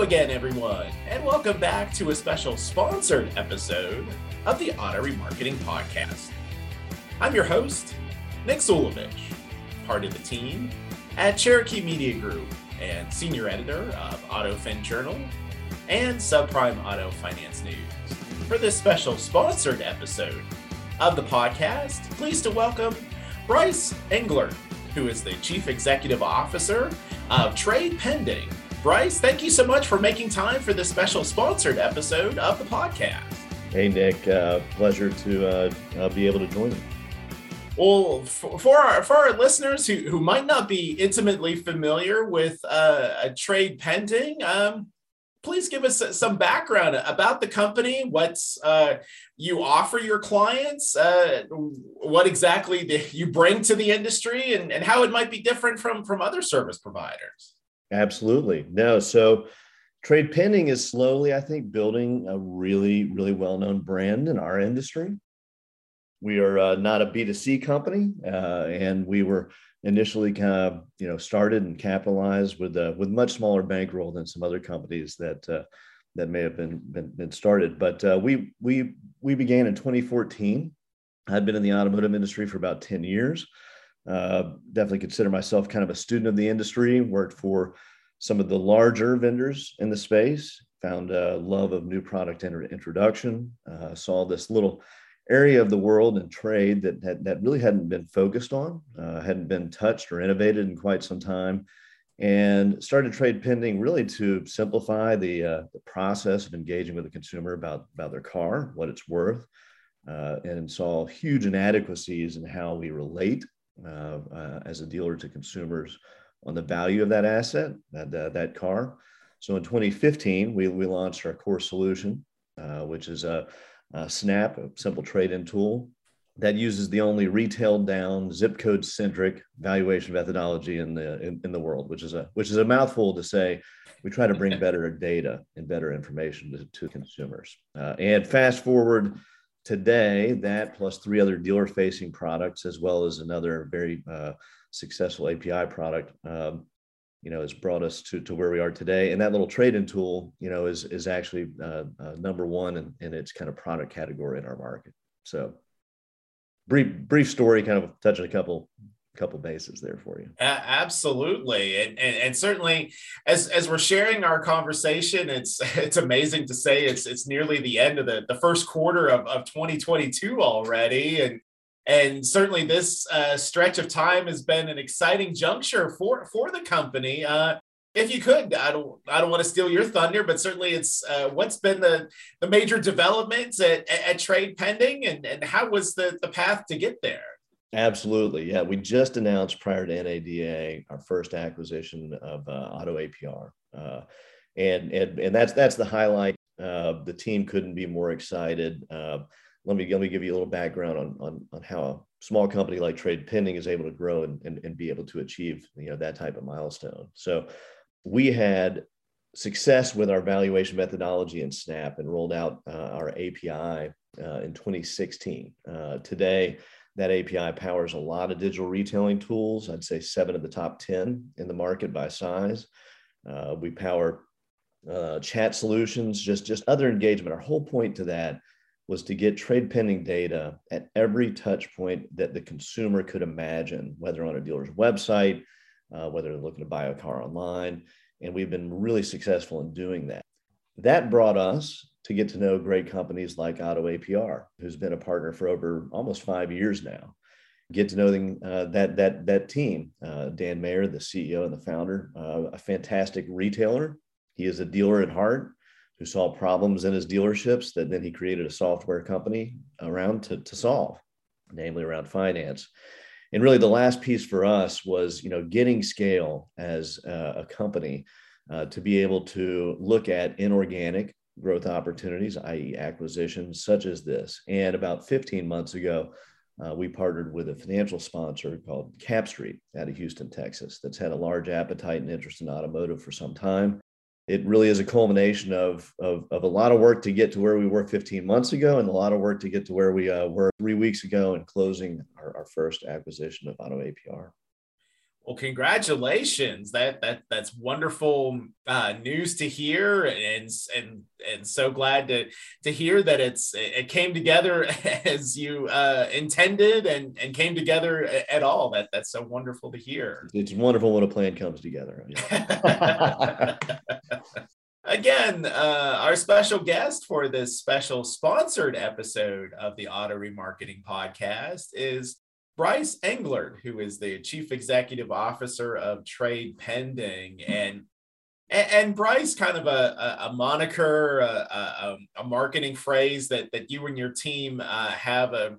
Again, everyone, and welcome back to a special sponsored episode of the Auto Remarketing Podcast. I'm your host, Nick Zulovich, part of the team at Cherokee Media Group and senior editor of AutoFin Journal and Subprime Auto Finance News. For this special sponsored episode of the podcast, pleased to welcome Bryce Englert, who is the Chief Executive Officer of Trade Pending. Bryce, thank you so much for making time for this special sponsored episode of the podcast. Hey, Nick, uh, pleasure to uh, uh, be able to join you. Well, for, for, our for our listeners who, who might not be intimately familiar with uh, a trade pending, um, please give us some background about the company, what's uh, you offer your clients, uh, what exactly you bring to the industry, and, and how it might be different from, from other service providers. Absolutely. No, so Trade Pending is slowly, I think, building a really, really well known brand in our industry. We are uh, not a B2C company, uh, and we were initially kind of you know started and capitalized with uh, with much smaller bankroll than some other companies that uh, that may have been been, been started. But uh, we we we began in 2014. I'd been in the automotive industry for about 10 years. Uh, definitely consider myself kind of a student of the industry. Worked for some of the larger vendors in the space. Found a love of new product introduction. Uh, saw this little area of the world and trade that had, that really hadn't been focused on, uh, hadn't been touched or innovated in quite some time, and started trade pending really to simplify the, uh, the process of engaging with the consumer about, about their car, what it's worth, uh, and saw huge inadequacies in how we relate uh, uh, as a dealer to consumers on the value of that asset, that, that car. So in 2015, we, we launched our core solution, uh, which is a uh, Snap, a simple trade-in tool that uses the only retail down zip code centric valuation methodology in the in, in, the world, which is a which is a mouthful to say. We try to bring better data and better information to, to consumers. Uh, and fast forward today, that plus three other dealer facing products, as well as another very uh, successful API product, um, you know, has brought us to, to where we are today. And that little trade-in tool, you know, is is actually uh, uh, number one in, in its kind of product category in our market. So, brief brief story, kind of touching a couple couple bases there for you. Uh, absolutely, and, and and certainly as as we're sharing our conversation, it's it's amazing to say it's it's nearly the end of the the first quarter of of 2022 already, and and certainly this uh, stretch of time has been an exciting juncture for for the company. Uh, if you could, I don't I don't want to steal your thunder, but certainly it's uh, what's been the the major developments at, at, Trade Pending, and and how was the the path to get there? Absolutely, yeah. We just announced prior to NADA our first acquisition of uh, Auto APR, uh, and and and that's that's the highlight. Uh, the team couldn't be more excited let me let me give you a little background on on, on how a small company like Trade Pending is able to grow and, and, and be able to achieve you know that type of milestone. So we had success with our valuation methodology in Snap and rolled out uh, our API uh, in 2016. Uh, today, that API powers a lot of digital retailing tools. I'd say seven of the top 10 in the market by size. Uh, we power uh, chat solutions, just, just other engagement. Our whole point to that was to get trade pending data at every touch point that the consumer could imagine, whether on a dealer's website, uh, whether they're looking to buy a car online. And we've been really successful in doing that. That brought us to get to know great companies like Auto APR, who's been a partner for over almost five years now. Get to know them, uh, that that that team. Uh, Dan Mayer, the CEO and the founder, uh, a fantastic retailer. He is a dealer at heart who saw problems in his dealerships that then he created a software company around to, to solve, namely around finance. And really, the last piece for us was, you know, getting scale as a, a company uh, to be able to look at inorganic growth opportunities, i.e., acquisitions such as this. And about 15 months ago, uh, we partnered with a financial sponsor called Capstreet out of Houston, Texas, that's had a large appetite and interest in automotive for some time it really is a culmination of, of, of, a lot of work to get to where we were 15 months ago and a lot of work to get to where we uh, were three weeks ago and closing our, our, first acquisition of Auto APR. Well, congratulations! That that that's wonderful uh, news to hear, and and and so glad to to hear that it's it came together as you uh, intended and and came together at all. That that's so wonderful to hear. It's wonderful when a plan comes together. Again, uh, our special guest for this special sponsored episode of the Auto Remarketing Podcast is Bryce Englert, who is the Chief Executive Officer of Trade Pending. And and, Bryce, kind of a, a, moniker, a, a, marketing phrase that, that you and your team uh, have a,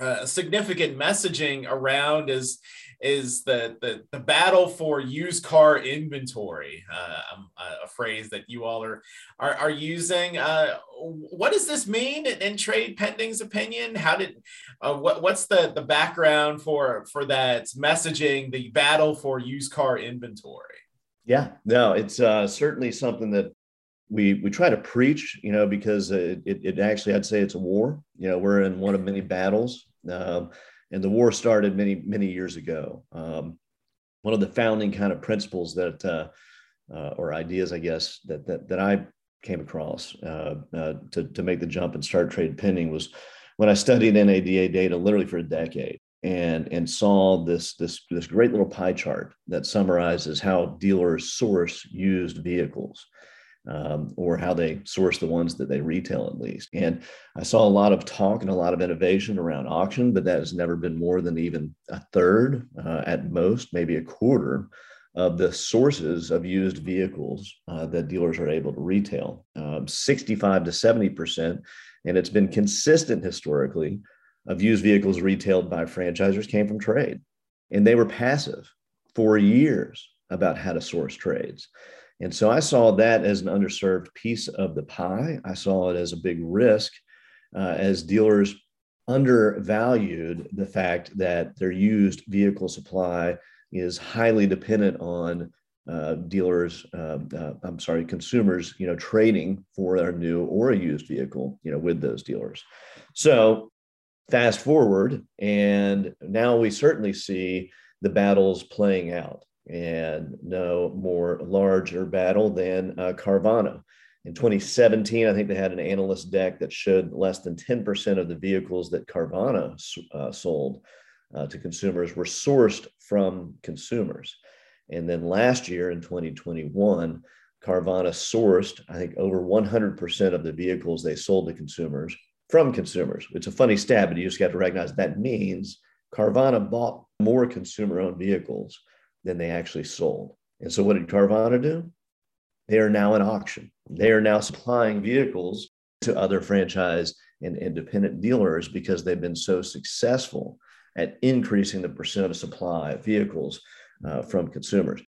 a significant messaging around is is the, the, the battle for used car inventory, uh, um, a phrase that you all are are, are using. Uh, what does this mean in, in trade pending's opinion? How did uh, what, what's the the background for for that messaging? The battle for used car inventory. Yeah, no, it's uh, certainly something that we we try to preach, you know, because it, it, it, actually I'd say it's a war. You know, we're in one of many battles. Um, and the war started many many years ago. Um, one of the founding kind of principles that uh, uh, or ideas, I guess, that that, that I came across uh, uh to to make the jump and start trade pending was when I studied NADA data literally for a decade and and saw this this this great little pie chart that summarizes how dealers source used vehicles um, or how they source the ones that they retail at least. And I saw a lot of talk and a lot of innovation around auction, but that has never been more than even a third uh, at most, maybe a quarter of the sources of used vehicles uh, that dealers are able to retail. Um, 65 to 70%, and it's been consistent historically, of used vehicles retailed by franchisors came from trade. And they were passive for years about how to source trades. And so I saw that as an underserved piece of the pie. I saw it as a big risk uh, as dealers undervalued the fact that their used vehicle supply is highly dependent on uh, dealers, uh, uh, I'm sorry, consumers, you know, trading for a new or a used vehicle, you know, with those dealers. So fast forward, and now we certainly see the battles playing out and no more larger battle than uh, Carvana. In 2017, I think they had an analyst deck that showed less than 10% of the vehicles that Carvana uh, sold uh, to consumers were sourced from consumers. And then last year in 2021, Carvana sourced, I think, over 100% of the vehicles they sold to consumers from consumers. It's a funny stat, but you just have to recognize that means Carvana bought more consumer owned vehicles than they actually sold. And so, what did Carvana do? They are now in auction. They are now supplying vehicles to other franchise and independent dealers because they've been so successful at increasing the percent of supply of vehicles uh, from consumers.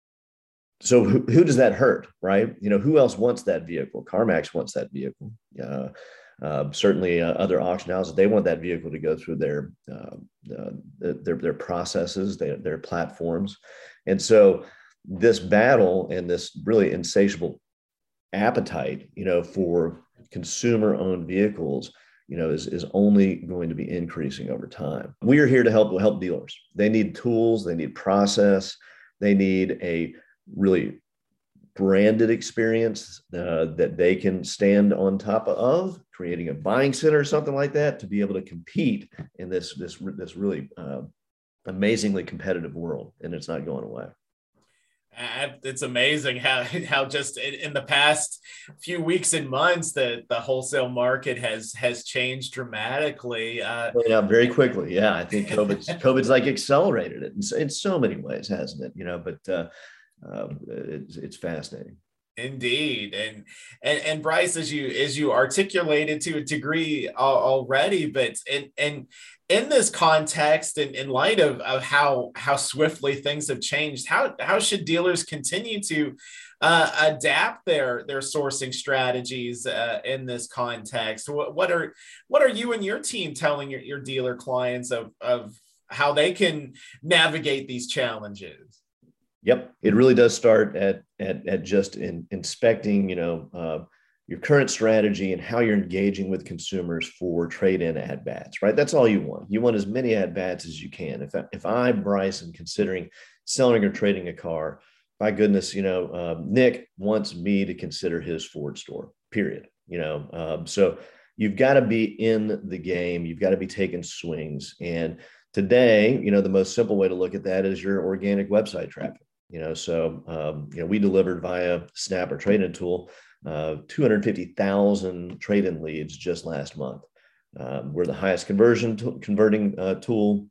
So who, who, does that hurt, right? You know, who else wants that vehicle? CarMax wants that vehicle. Uh, uh, certainly, uh, other auction houses they want that vehicle to go through their uh, their their processes, their, their platforms, and so this battle and this really insatiable appetite, you know, for consumer-owned vehicles, you know, is, is only going to be increasing over time. We are here to help help dealers. They need tools, they need process, they need a really branded experience uh, that they can stand on top of, creating a buying center or something like that to be able to compete in this this this really uh, amazingly competitive world, and it's not going away. It's amazing how how just in the past few weeks and months that the wholesale market has has changed dramatically. Uh, yeah, very quickly. Yeah, I think COVID's COVID's like accelerated it in, in so many ways, hasn't it? You know, but uh, uh, it's, it's fascinating. Indeed, and and and Bryce, as you as you articulated to a degree already, but and and in this context, and in light of, of how how swiftly things have changed, how how should dealers continue to uh, adapt their their sourcing strategies uh, in this context? What, what are what are you and your team telling your, your dealer clients of of how they can navigate these challenges? Yep, it really does start at at, at just in, inspecting, you know, uh, your current strategy and how you're engaging with consumers for trade-in at bats. Right, that's all you want. You want as many at bats as you can. If if I, Bryce, am considering selling or trading a car, my goodness, you know, uh, Nick wants me to consider his Ford store, period. You know, um, so you've got to be in the game. You've got to be taking swings. And today, you know, the most simple way to look at that is your organic website traffic. You know, so um, you know, we delivered via Snap or Trade-in tool uh, 250,000 trade-in leads just last month. Um, we're the highest conversion converting uh, tool,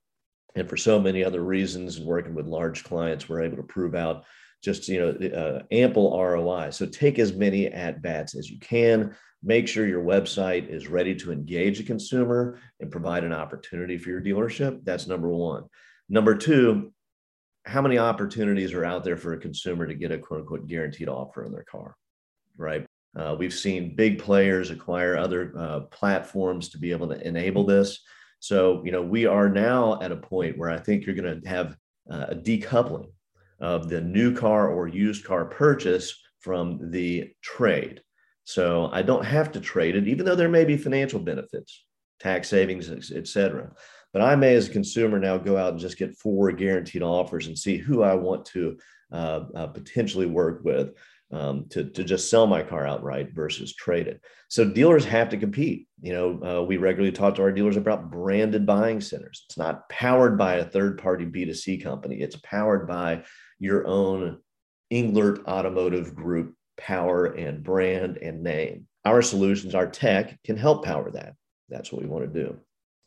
and for so many other reasons, and working with large clients, we're able to prove out just you know uh, ample ROI. So take as many at bats as you can. Make sure your website is ready to engage a consumer and provide an opportunity for your dealership. That's number one. Number two, how many opportunities are out there for a consumer to get a quote unquote guaranteed offer in their car? Right. Uh, we've seen big players acquire other uh, platforms to be able to enable this. So, you know, we are now at a point where I think you're going to have uh, a decoupling of the new car or used car purchase from the trade. So I don't have to trade it, even though there may be financial benefits, tax savings, et cetera. But I may, as a consumer, now go out and just get four guaranteed offers and see who I want to uh, uh, potentially work with um, to, to just sell my car outright versus trade it. So dealers have to compete. You know, uh, we regularly talk to our dealers about branded buying centers. It's not powered by a third party B2C company, it's powered by your own Englert Automotive Group power and brand and name. Our solutions, our tech can help power that. That's what we want to do.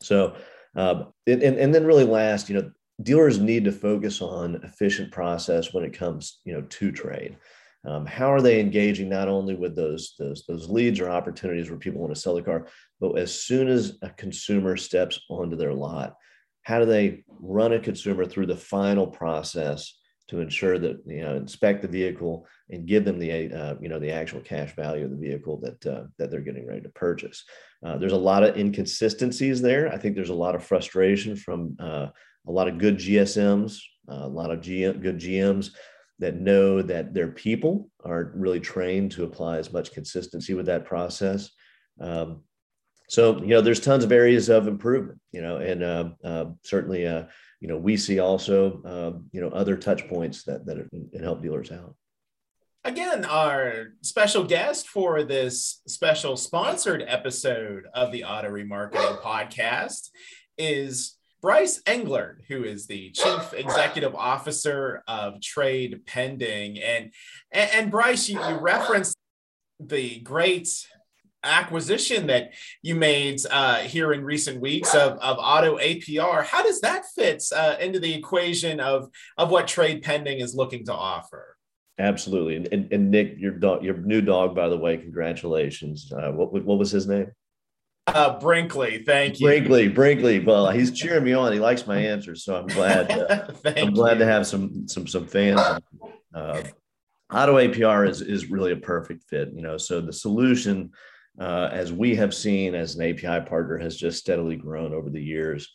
So, um, and, and then really last, you know, dealers need to focus on efficient process when it comes, you know, to trade. Um, how are they engaging not only with those, those, those leads or opportunities where people want to sell the car, but as soon as a consumer steps onto their lot, how do they run a consumer through the final process to ensure that you know inspect the vehicle and give them the uh, you know the actual cash value of the vehicle that uh, that they're getting ready to purchase. Uh, there's a lot of inconsistencies there. I think there's a lot of frustration from uh, a lot of good GSMs, a lot of GM, good GMs that know that their people aren't really trained to apply as much consistency with that process. Um, so you know, there's tons of areas of improvement. You know, and uh, uh, certainly you know, we see also, uh, you know, other touch points that, that help dealers out. Again, our special guest for this special sponsored episode of the Auto Remarketing Podcast is Bryce Englert, who is the Chief Executive Officer of Trade Pending. And, and, and Bryce, you, you referenced the great acquisition that you made uh, here in recent weeks of, of auto APR. How does that fit uh, into the equation of, of what trade pending is looking to offer? Absolutely. And, and, and Nick, your your new dog, by the way, congratulations. Uh, what, what was his name? Uh, Brinkley, thank you. Brinkley, Brinkley. Well, he's cheering me on. He likes my answers, so I'm glad. Uh, I'm glad you. to have some some some fans. Uh, Auto APR is is really a perfect fit. You know, so the solution uh, as we have seen as an API partner, has just steadily grown over the years.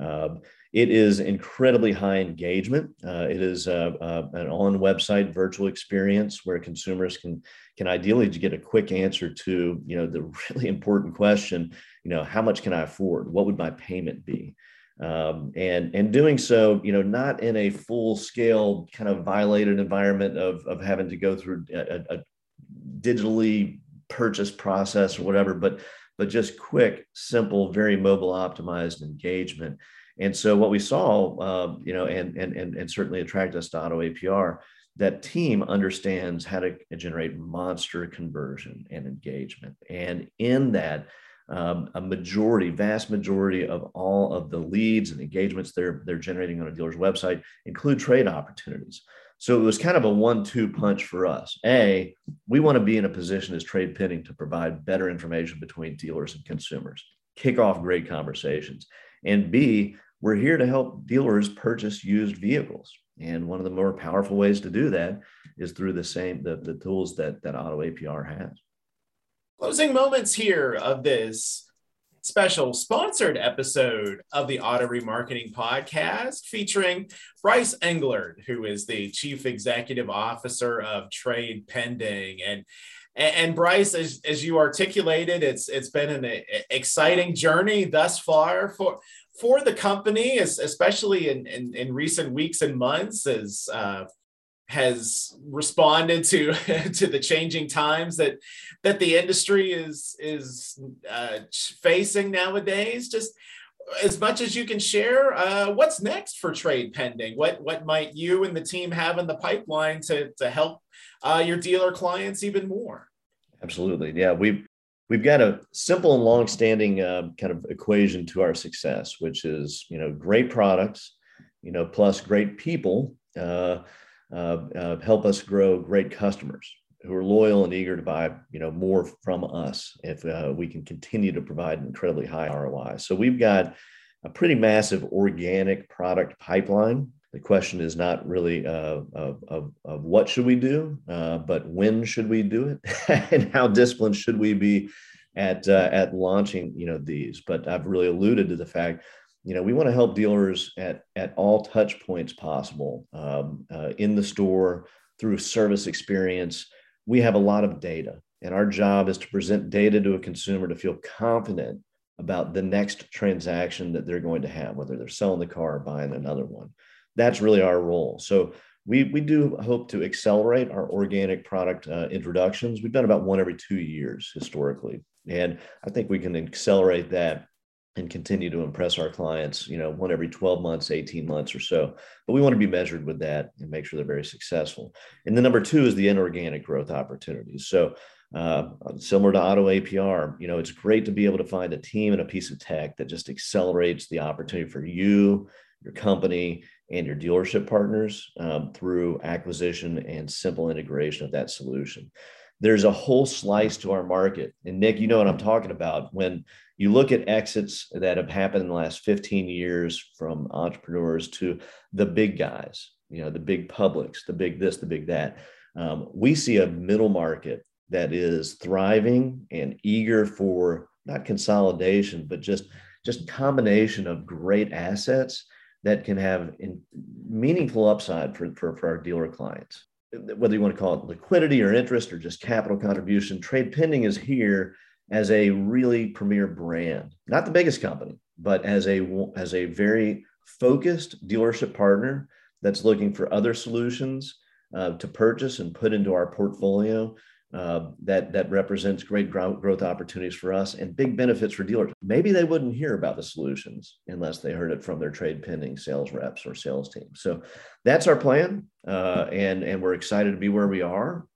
Uh, it is incredibly high engagement. Uh, it is uh, uh, an on website virtual experience where consumers can can ideally get a quick answer to you know the really important question. You know, how much can I afford? What would my payment be? Um, and and doing so, you know, not in a full scale kind of violated environment of of having to go through a, a digitally purchase process or whatever, but but just quick, simple, very mobile optimized engagement. And so what we saw, uh, you know, and, and and and certainly attracted us to Auto APR, that team understands how to generate monster conversion and engagement. And in that, um, a majority, vast majority of all of the leads and engagements they're they're generating on a dealer's website include trade opportunities. So it was kind of a one two punch for us. A, we want to be in a position as trade pending to provide better information between dealers and consumers, kick off great conversations. And B, we're here to help dealers purchase used vehicles. And one of the more powerful ways to do that is through the same the, the tools that, that Auto APR has. Closing moments here of this special sponsored episode of the Auto Remarketing Podcast featuring Bryce Englert, who is the Chief Executive Officer of Trade Pending. And And, and Bryce, as, as you articulated, it's it's been an exciting journey thus far for for the company, especially in, in, in recent weeks and months, as uh, has responded to to the changing times that that the industry is is uh, facing nowadays. Just as much as you can share, uh, what's next for trade pending? What what might you and the team have in the pipeline to to help uh, your dealer clients even more? Absolutely, yeah. We've we've got a simple and long-standing uh, kind of equation to our success, which is you know great products, you know, plus great people uh, uh, uh, help us grow great customers who are loyal and eager to buy you know more from us if uh, we can continue to provide incredibly high ROI. So we've got a pretty massive organic product pipeline. The question is not really uh, of, of, of, what should we do, uh, but when should we do it, and how disciplined should we be at uh, at launching you know these. But I've really alluded to the fact you know we want to help dealers at at all touch points possible um, uh, in the store through service experience. We have a lot of data and our job is to present data to a consumer to feel confident about the next transaction that they're going to have whether they're selling the car or buying another one that's really our role so we, we do hope to accelerate our organic product uh, introductions we've done about one every two years historically and i think we can accelerate that and continue to impress our clients, you know, one every 12 months, 18 months or so. But we want to be measured with that and make sure they're very successful. And the number two is the inorganic growth opportunities. So uh, similar to auto APR, you know, it's great to be able to find a team and a piece of tech that just accelerates the opportunity for you, your company, and your dealership partners um, through acquisition and simple integration of that solution. There's a whole slice to our market. And Nick, you know what I'm talking about. When you look at exits that have happened in the last 15 years from entrepreneurs to the big guys, you know, the big publics, the big this, the big that. Um, we see a middle market that is thriving and eager for not consolidation, but just just combination of great assets that can have in, meaningful upside for, for, for our dealer clients. Whether you want to call it liquidity or interest or just capital contribution, trade pending is here as a really premier brand, not the biggest company, but as a as a very focused dealership partner that's looking for other solutions uh, to purchase and put into our portfolio uh, that that represents great growth opportunities for us and big benefits for dealers. Maybe they wouldn't hear about the solutions unless they heard it from their trade pending sales reps or sales team. So that's our plan, uh, and and we're excited to be where we are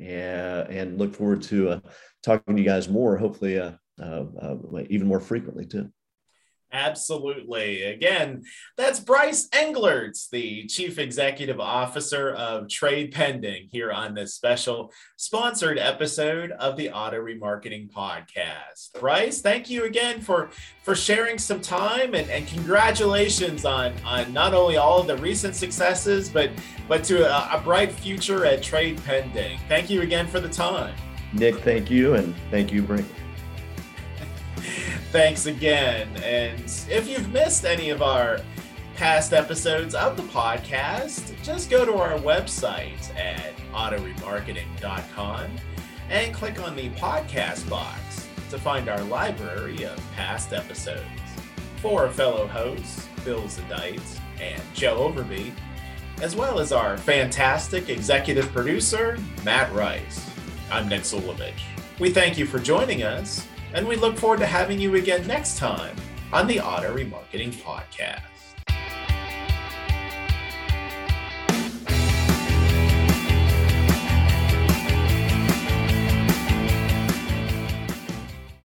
and, and look forward to uh, talking to you guys more, hopefully uh, uh, uh even more frequently too. Absolutely. Again, that's Bryce Englerts, the Chief Executive Officer of Trade Pending, here on this special sponsored episode of the Auto Remarketing Podcast. Bryce, thank you again for for sharing some time and, and congratulations on on not only all of the recent successes, but but to a, a bright future at Trade Pending. Thank you again for the time. Nick, thank you, and thank you, Brink thanks again. And if you've missed any of our past episodes of the podcast, just go to our website at autoremarketing.com and click on the podcast box to find our library of past episodes. For our fellow hosts, Bill Zadite and Joe Overby, as well as our fantastic executive producer, Matt Rice. I'm Nick Zulovich. We thank you for joining us and we look forward to having you again next time on the Auto Remarketing Podcast.